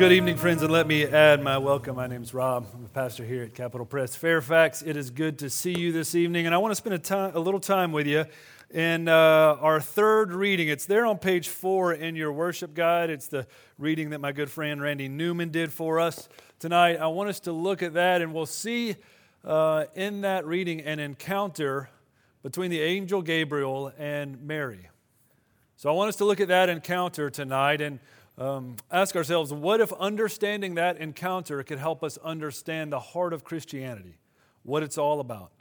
good evening, friends, and let me add my welcome. My name is Rob. I'm a pastor here at Capital Press Fairfax. It is good to see you this evening, and I want to spend a, time, a little time with you in uh, our third reading. It's there on page four in your worship guide. It's the reading that my good friend Randy Newman did for us tonight. I want us to look at that, and we'll see uh, in that reading an encounter between the angel Gabriel and Mary. So I want us to look at that encounter tonight, and um, ask ourselves what if understanding that encounter could help us understand the heart of Christianity, what it's all about?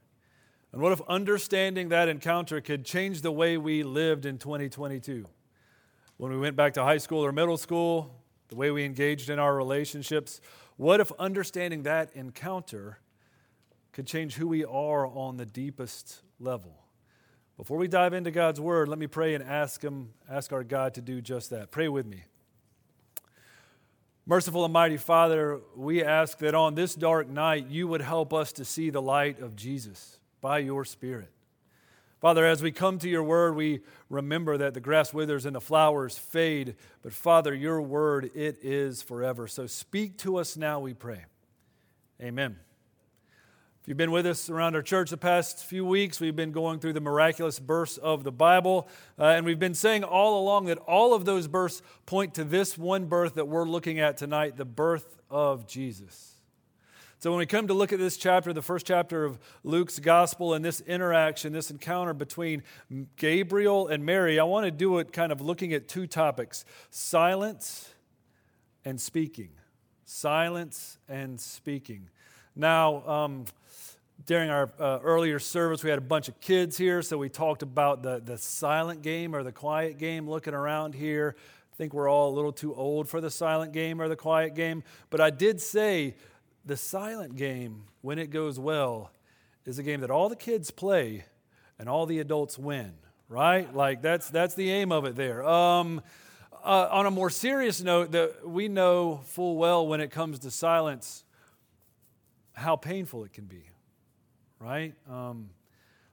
And what if understanding that encounter could change the way we lived in 2022? When we went back to high school or middle school, the way we engaged in our relationships, what if understanding that encounter could change who we are on the deepest level? Before we dive into God's word, let me pray and ask him ask our God to do just that. Pray with me. Merciful and mighty Father, we ask that on this dark night you would help us to see the light of Jesus by your Spirit. Father, as we come to your word, we remember that the grass withers and the flowers fade, but Father, your word, it is forever. So speak to us now, we pray. Amen you've been with us around our church the past few weeks, we've been going through the miraculous births of the Bible. Uh, and we've been saying all along that all of those births point to this one birth that we're looking at tonight the birth of Jesus. So, when we come to look at this chapter, the first chapter of Luke's gospel, and this interaction, this encounter between Gabriel and Mary, I want to do it kind of looking at two topics silence and speaking. Silence and speaking. Now, um, during our uh, earlier service, we had a bunch of kids here, so we talked about the, the silent game or the quiet game looking around here. I think we're all a little too old for the silent game or the quiet game, but I did say the silent game, when it goes well, is a game that all the kids play and all the adults win, right? Like that's, that's the aim of it there. Um, uh, on a more serious note, we know full well when it comes to silence how painful it can be right? Um,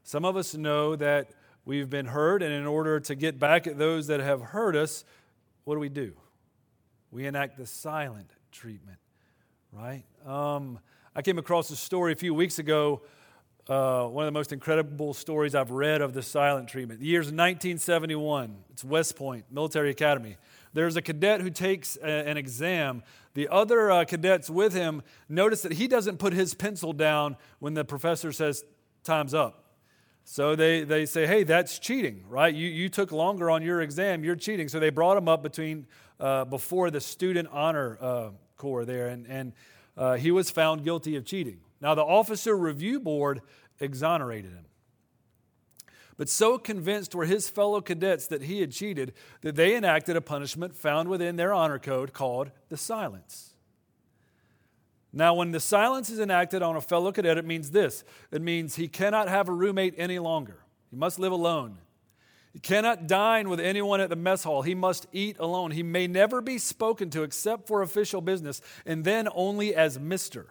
some of us know that we've been hurt, and in order to get back at those that have hurt us, what do we do? We enact the silent treatment, right? Um, I came across a story a few weeks ago, uh, one of the most incredible stories I've read of the silent treatment. The year's 1971. It's West Point Military Academy. There's a cadet who takes a, an exam the other uh, cadets with him notice that he doesn't put his pencil down when the professor says, Time's up. So they, they say, Hey, that's cheating, right? You, you took longer on your exam, you're cheating. So they brought him up between, uh, before the student honor uh, corps there, and, and uh, he was found guilty of cheating. Now, the officer review board exonerated him. But so convinced were his fellow cadets that he had cheated that they enacted a punishment found within their honor code called the silence. Now, when the silence is enacted on a fellow cadet, it means this it means he cannot have a roommate any longer, he must live alone. He cannot dine with anyone at the mess hall. He must eat alone. He may never be spoken to except for official business, and then only as Mr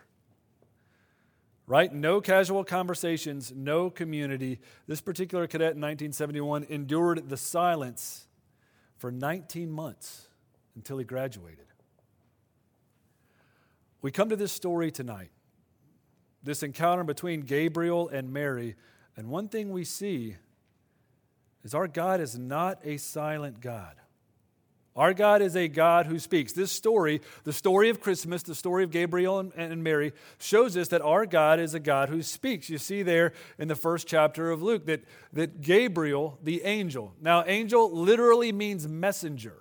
right? No casual conversations, no community. This particular cadet in 1971 endured the silence for 19 months until he graduated. We come to this story tonight, this encounter between Gabriel and Mary, and one thing we see is our God is not a silent God. Our God is a God who speaks. This story, the story of Christmas, the story of Gabriel and, and, Mary, shows us that our God is a God who speaks. You see there in the first chapter of Luke that, that Gabriel, the angel, now, angel literally means messenger,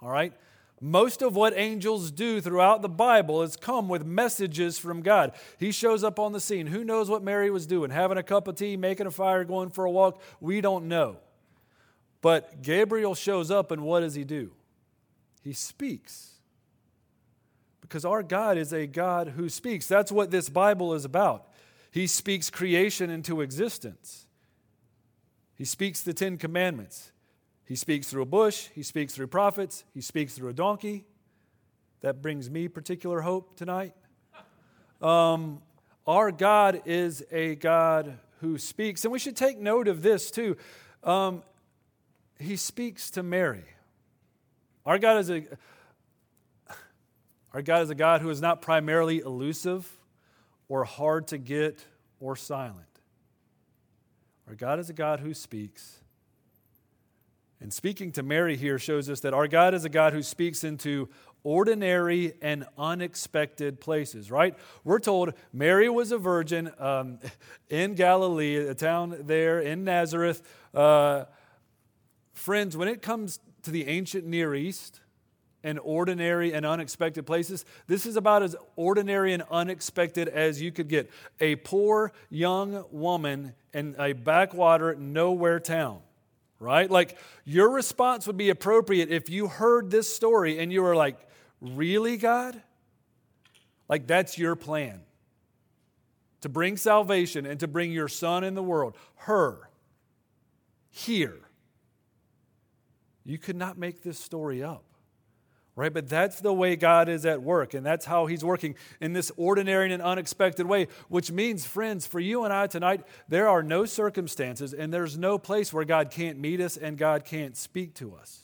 all right? Most of what angels do throughout the Bible is come with messages from God. He shows up on the scene. Who knows what Mary was doing? Having a cup of tea, making a fire, going for a walk? We don't know. But Gabriel shows up, and what does he do? He speaks. Because our God is a God who speaks. That's what this Bible is about. He speaks creation into existence. He speaks the Ten Commandments. He speaks through a bush. He speaks through prophets. He speaks through a donkey. That brings me particular hope tonight. Um, our God is a God who speaks. And we should take note of this too. Um, he speaks to Mary. Our God is a Our God is a God who is not primarily elusive or hard to get or silent. Our God is a God who speaks. And speaking to Mary here shows us that our God is a God who speaks into ordinary and unexpected places, right? We're told Mary was a virgin um, in Galilee, a town there in Nazareth. Uh, friends, when it comes to the ancient Near East and ordinary and unexpected places, this is about as ordinary and unexpected as you could get. A poor young woman in a backwater, nowhere town right? Like your response would be appropriate if you heard this story and you were like, Really, God? Like that's your plan to bring salvation and to bring your son in the world, her, here. You could not make this story up. Right? But that's the way God is at work, and that's how He's working in this ordinary and unexpected way, which means, friends, for you and I tonight, there are no circumstances and there's no place where God can't meet us and God can't speak to us.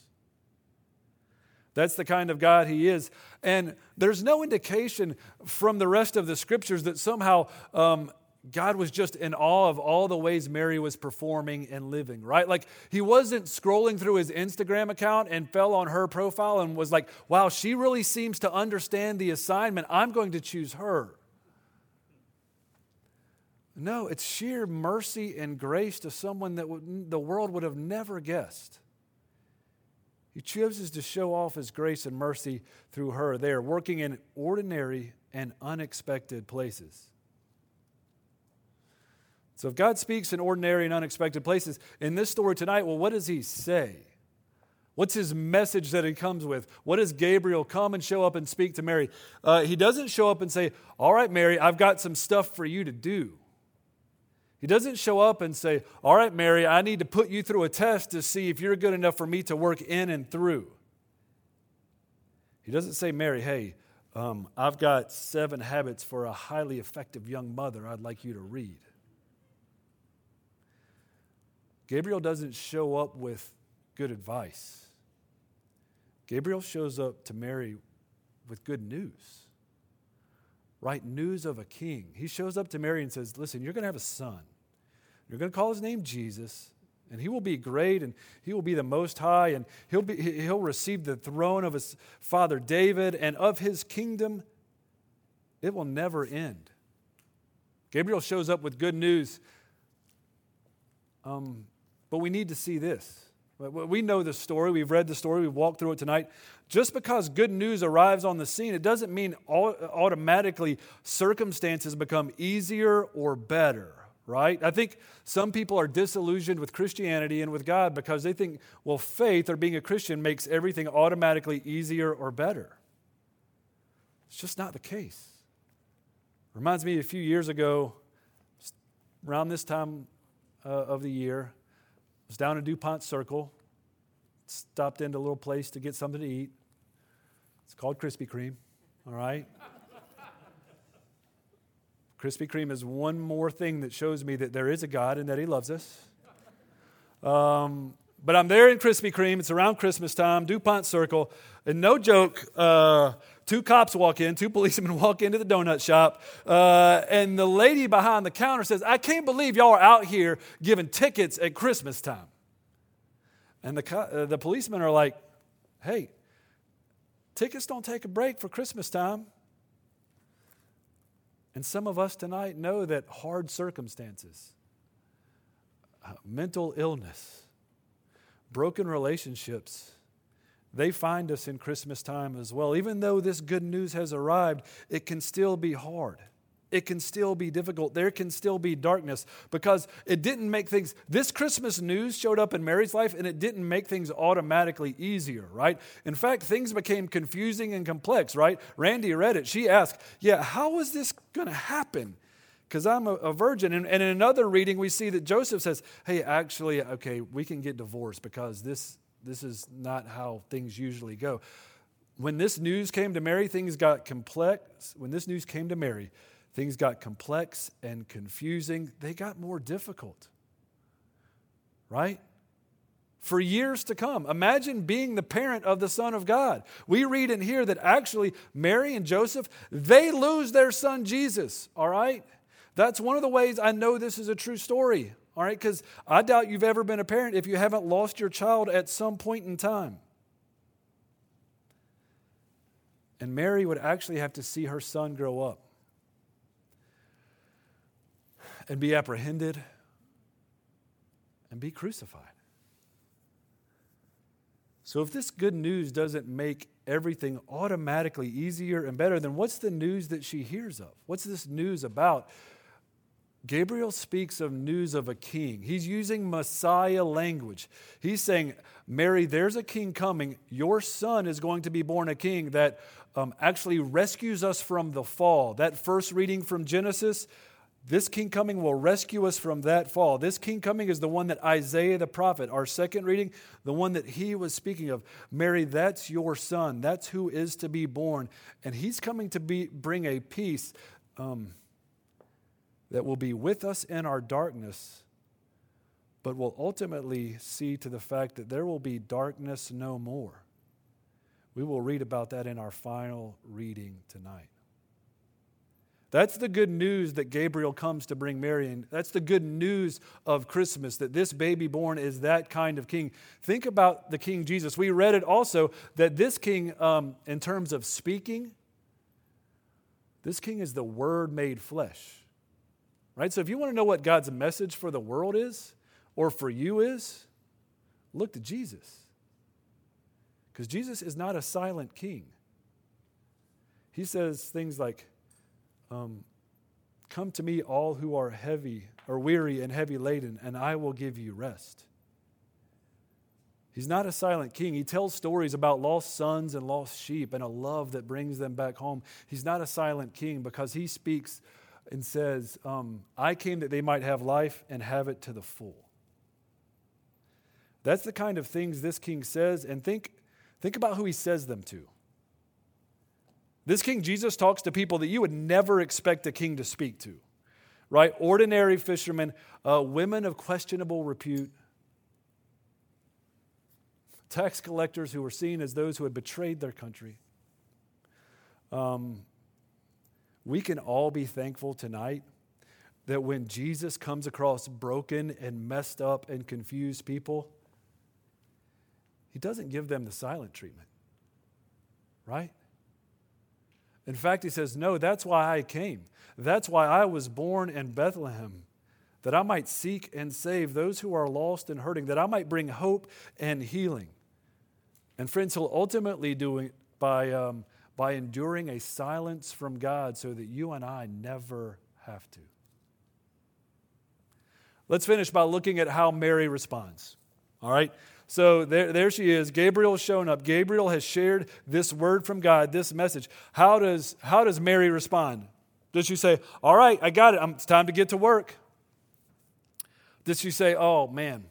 That's the kind of God He is. And there's no indication from the rest of the scriptures that somehow um, God was just in awe of all the ways Mary was performing and living, right? Like he wasn't scrolling through his Instagram account and fell on her profile and was like, wow, she really seems to understand the assignment. I'm going to choose her. No, it's sheer mercy and grace to someone that the world would have never guessed. He chooses to show off his grace and mercy through her there, working in ordinary and unexpected places. So, if God speaks in ordinary and unexpected places, in this story tonight, well, what does he say? What's his message that he comes with? What does Gabriel come and show up and speak to Mary? Uh, he doesn't show up and say, All right, Mary, I've got some stuff for you to do. He doesn't show up and say, All right, Mary, I need to put you through a test to see if you're good enough for me to work in and through. He doesn't say, Mary, hey, um, I've got seven habits for a highly effective young mother I'd like you to read. Gabriel doesn't show up with good advice. Gabriel shows up to Mary with good news right? News of a king. He shows up to Mary and says, Listen, you're going to have a son. You're going to call his name Jesus, and he will be great, and he will be the Most High, and he'll, be, he'll receive the throne of his father David, and of his kingdom, it will never end. Gabriel shows up with good news, um, but we need to see this. We know the story. We've read the story. We've walked through it tonight. Just because good news arrives on the scene, it doesn't mean automatically circumstances become easier or better, right? I think some people are disillusioned with Christianity and with God because they think, well, faith or being a Christian makes everything automatically easier or better. It's just not the case. Reminds me a few years ago, around this time uh, of the year, was down in DuPont Circle, stopped into a little place to get something to eat. It's called Krispy Kreme, all right? Krispy Kreme is one more thing that shows me that there is a God and that He loves us. Um, but I'm there in Krispy Kreme. It's around Christmas time, DuPont Circle. And no joke, uh, two cops walk in, two policemen walk into the donut shop. Uh, and the lady behind the counter says, I can't believe y'all are out here giving tickets at Christmas time. And the, uh, the policemen are like, hey, tickets don't take a break for Christmas time. And some of us tonight know that hard circumstances, uh, mental illness, broken relationships, they find us in Christmas time as well. Even though this good news has arrived, it can still be hard. It can still be difficult. There can still be darkness because it didn't make things. This Christmas news showed up in Mary's life and it didn't make things automatically easier, right? In fact, things became confusing and complex, right? Randy read it. She asked, Yeah, how is this going to happen? because I'm a, a virgin. And, and, in another reading, we see that Joseph says, Hey, actually, okay, we can get divorced because this, this is not how things usually go. When this news came to Mary, things got complex. When this news came to Mary, things got complex and confusing. They got more difficult, right? for years to come. Imagine being the parent of the Son of God. We read in here that actually Mary and Joseph, they lose their son Jesus, all right? That's one of the ways I know this is a true story, all right? Because I doubt you've ever been a parent if you haven't lost your child at some point in time. And Mary would actually have to see her son grow up and be apprehended and be crucified. So, if this good news doesn't make everything automatically easier and better, then what's the news that she hears of? What's this news about? Gabriel speaks of news of a king. He's using Messiah language. He's saying, Mary, there's a king coming. Your son is going to be born a king that um, actually rescues us from the fall. That first reading from Genesis, this king coming will rescue us from that fall. This king coming is the one that Isaiah the prophet, our second reading, the one that he was speaking of. Mary, that's your son. That's who is to be born. And he's coming to be, bring a peace um, that will be with us in our darkness, but will ultimately see to the fact that there will be darkness no more. We will read about that in our final reading tonight. That's the good news that Gabriel comes to bring Mary. And that's the good news of Christmas, that this baby born is that kind of king. Think about the King Jesus. We read it also that this king, um, in terms of speaking, this king is the Word made flesh. Right? So if you want to know what God's message for the world is, or for you is, look to Jesus. Because Jesus is not a silent king. He says things like, um, Come to me, all who are heavy or weary and heavy laden, and I will give you rest. He's not a silent king. He tells stories about lost sons and lost sheep and a love that brings them back home. He's not a silent king because he speaks and says, um, I came that they might have life and have it to the full. That's the kind of things this king says, and think, think about who he says them to. This King Jesus talks to people that you would never expect a king to speak to, right? Ordinary fishermen, uh, women of questionable repute, tax collectors who were seen as those who had betrayed their country. Um, we can all be thankful tonight that when Jesus comes across broken and messed up and confused people, he doesn't give them the silent treatment, right? In fact, he says, No, that's why I came. That's why I was born in Bethlehem, that I might seek and save those who are lost and hurting, that I might bring hope and healing. And friends, he'll ultimately do it by, um, by enduring a silence from God so that you and I never have to. Let's finish by looking at how Mary responds. All right? So there, there she is. Gabriel has shown up. Gabriel has shared this word from God, this message. How does, how does Mary respond? Does she say, All right, I got it. it's time to get to work? Does she say, Oh, man,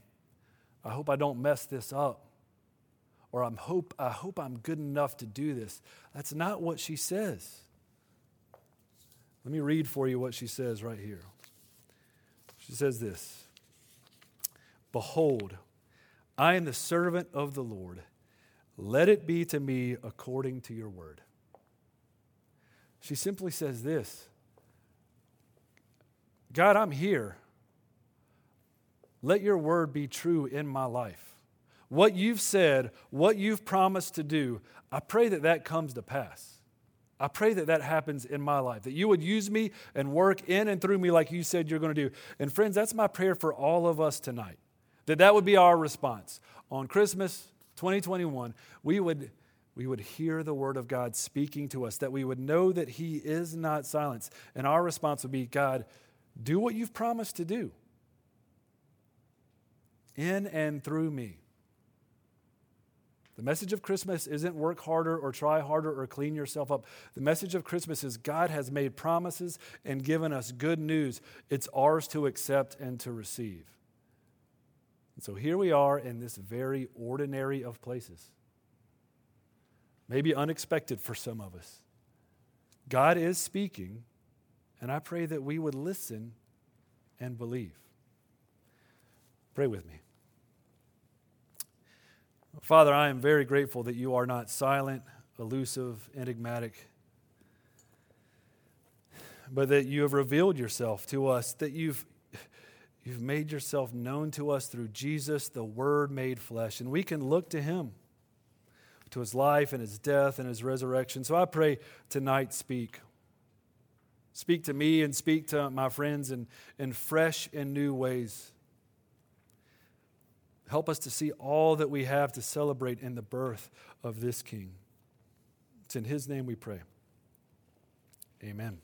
I hope I don't mess this up? Or I'm hope, I hope I'm good enough to do this. That's not what she says. Let me read for you what she says right here. She says this Behold, I am the servant of the Lord. Let it be to me according to your word. She simply says this God, I'm here. Let your word be true in my life. What you've said, what you've promised to do, I pray that that comes to pass. I pray that that happens in my life, that you would use me and work in and through me like you said you're going to do. And friends, that's my prayer for all of us tonight. That that would be our response. On Christmas 2021, we would, we would hear the word of God speaking to us, that we would know that He is not silent. And our response would be God, do what you've promised to do in and through me. The message of Christmas isn't work harder or try harder or clean yourself up. The message of Christmas is God has made promises and given us good news. It's ours to accept and to receive. And so here we are in this very ordinary of places. Maybe unexpected for some of us. God is speaking, and I pray that we would listen and believe. Pray with me. Father, I am very grateful that you are not silent, elusive, enigmatic, but that you have revealed yourself to us, that you've, you've made yourself known to us through Jesus, the Word made flesh, and we can look to him, to his life and his death and his resurrection. So I pray tonight, speak. Speak to me and speak to my friends in, in fresh and new ways. Help us to see all that we have to celebrate in the birth of this King. It's in His name we pray. Amen.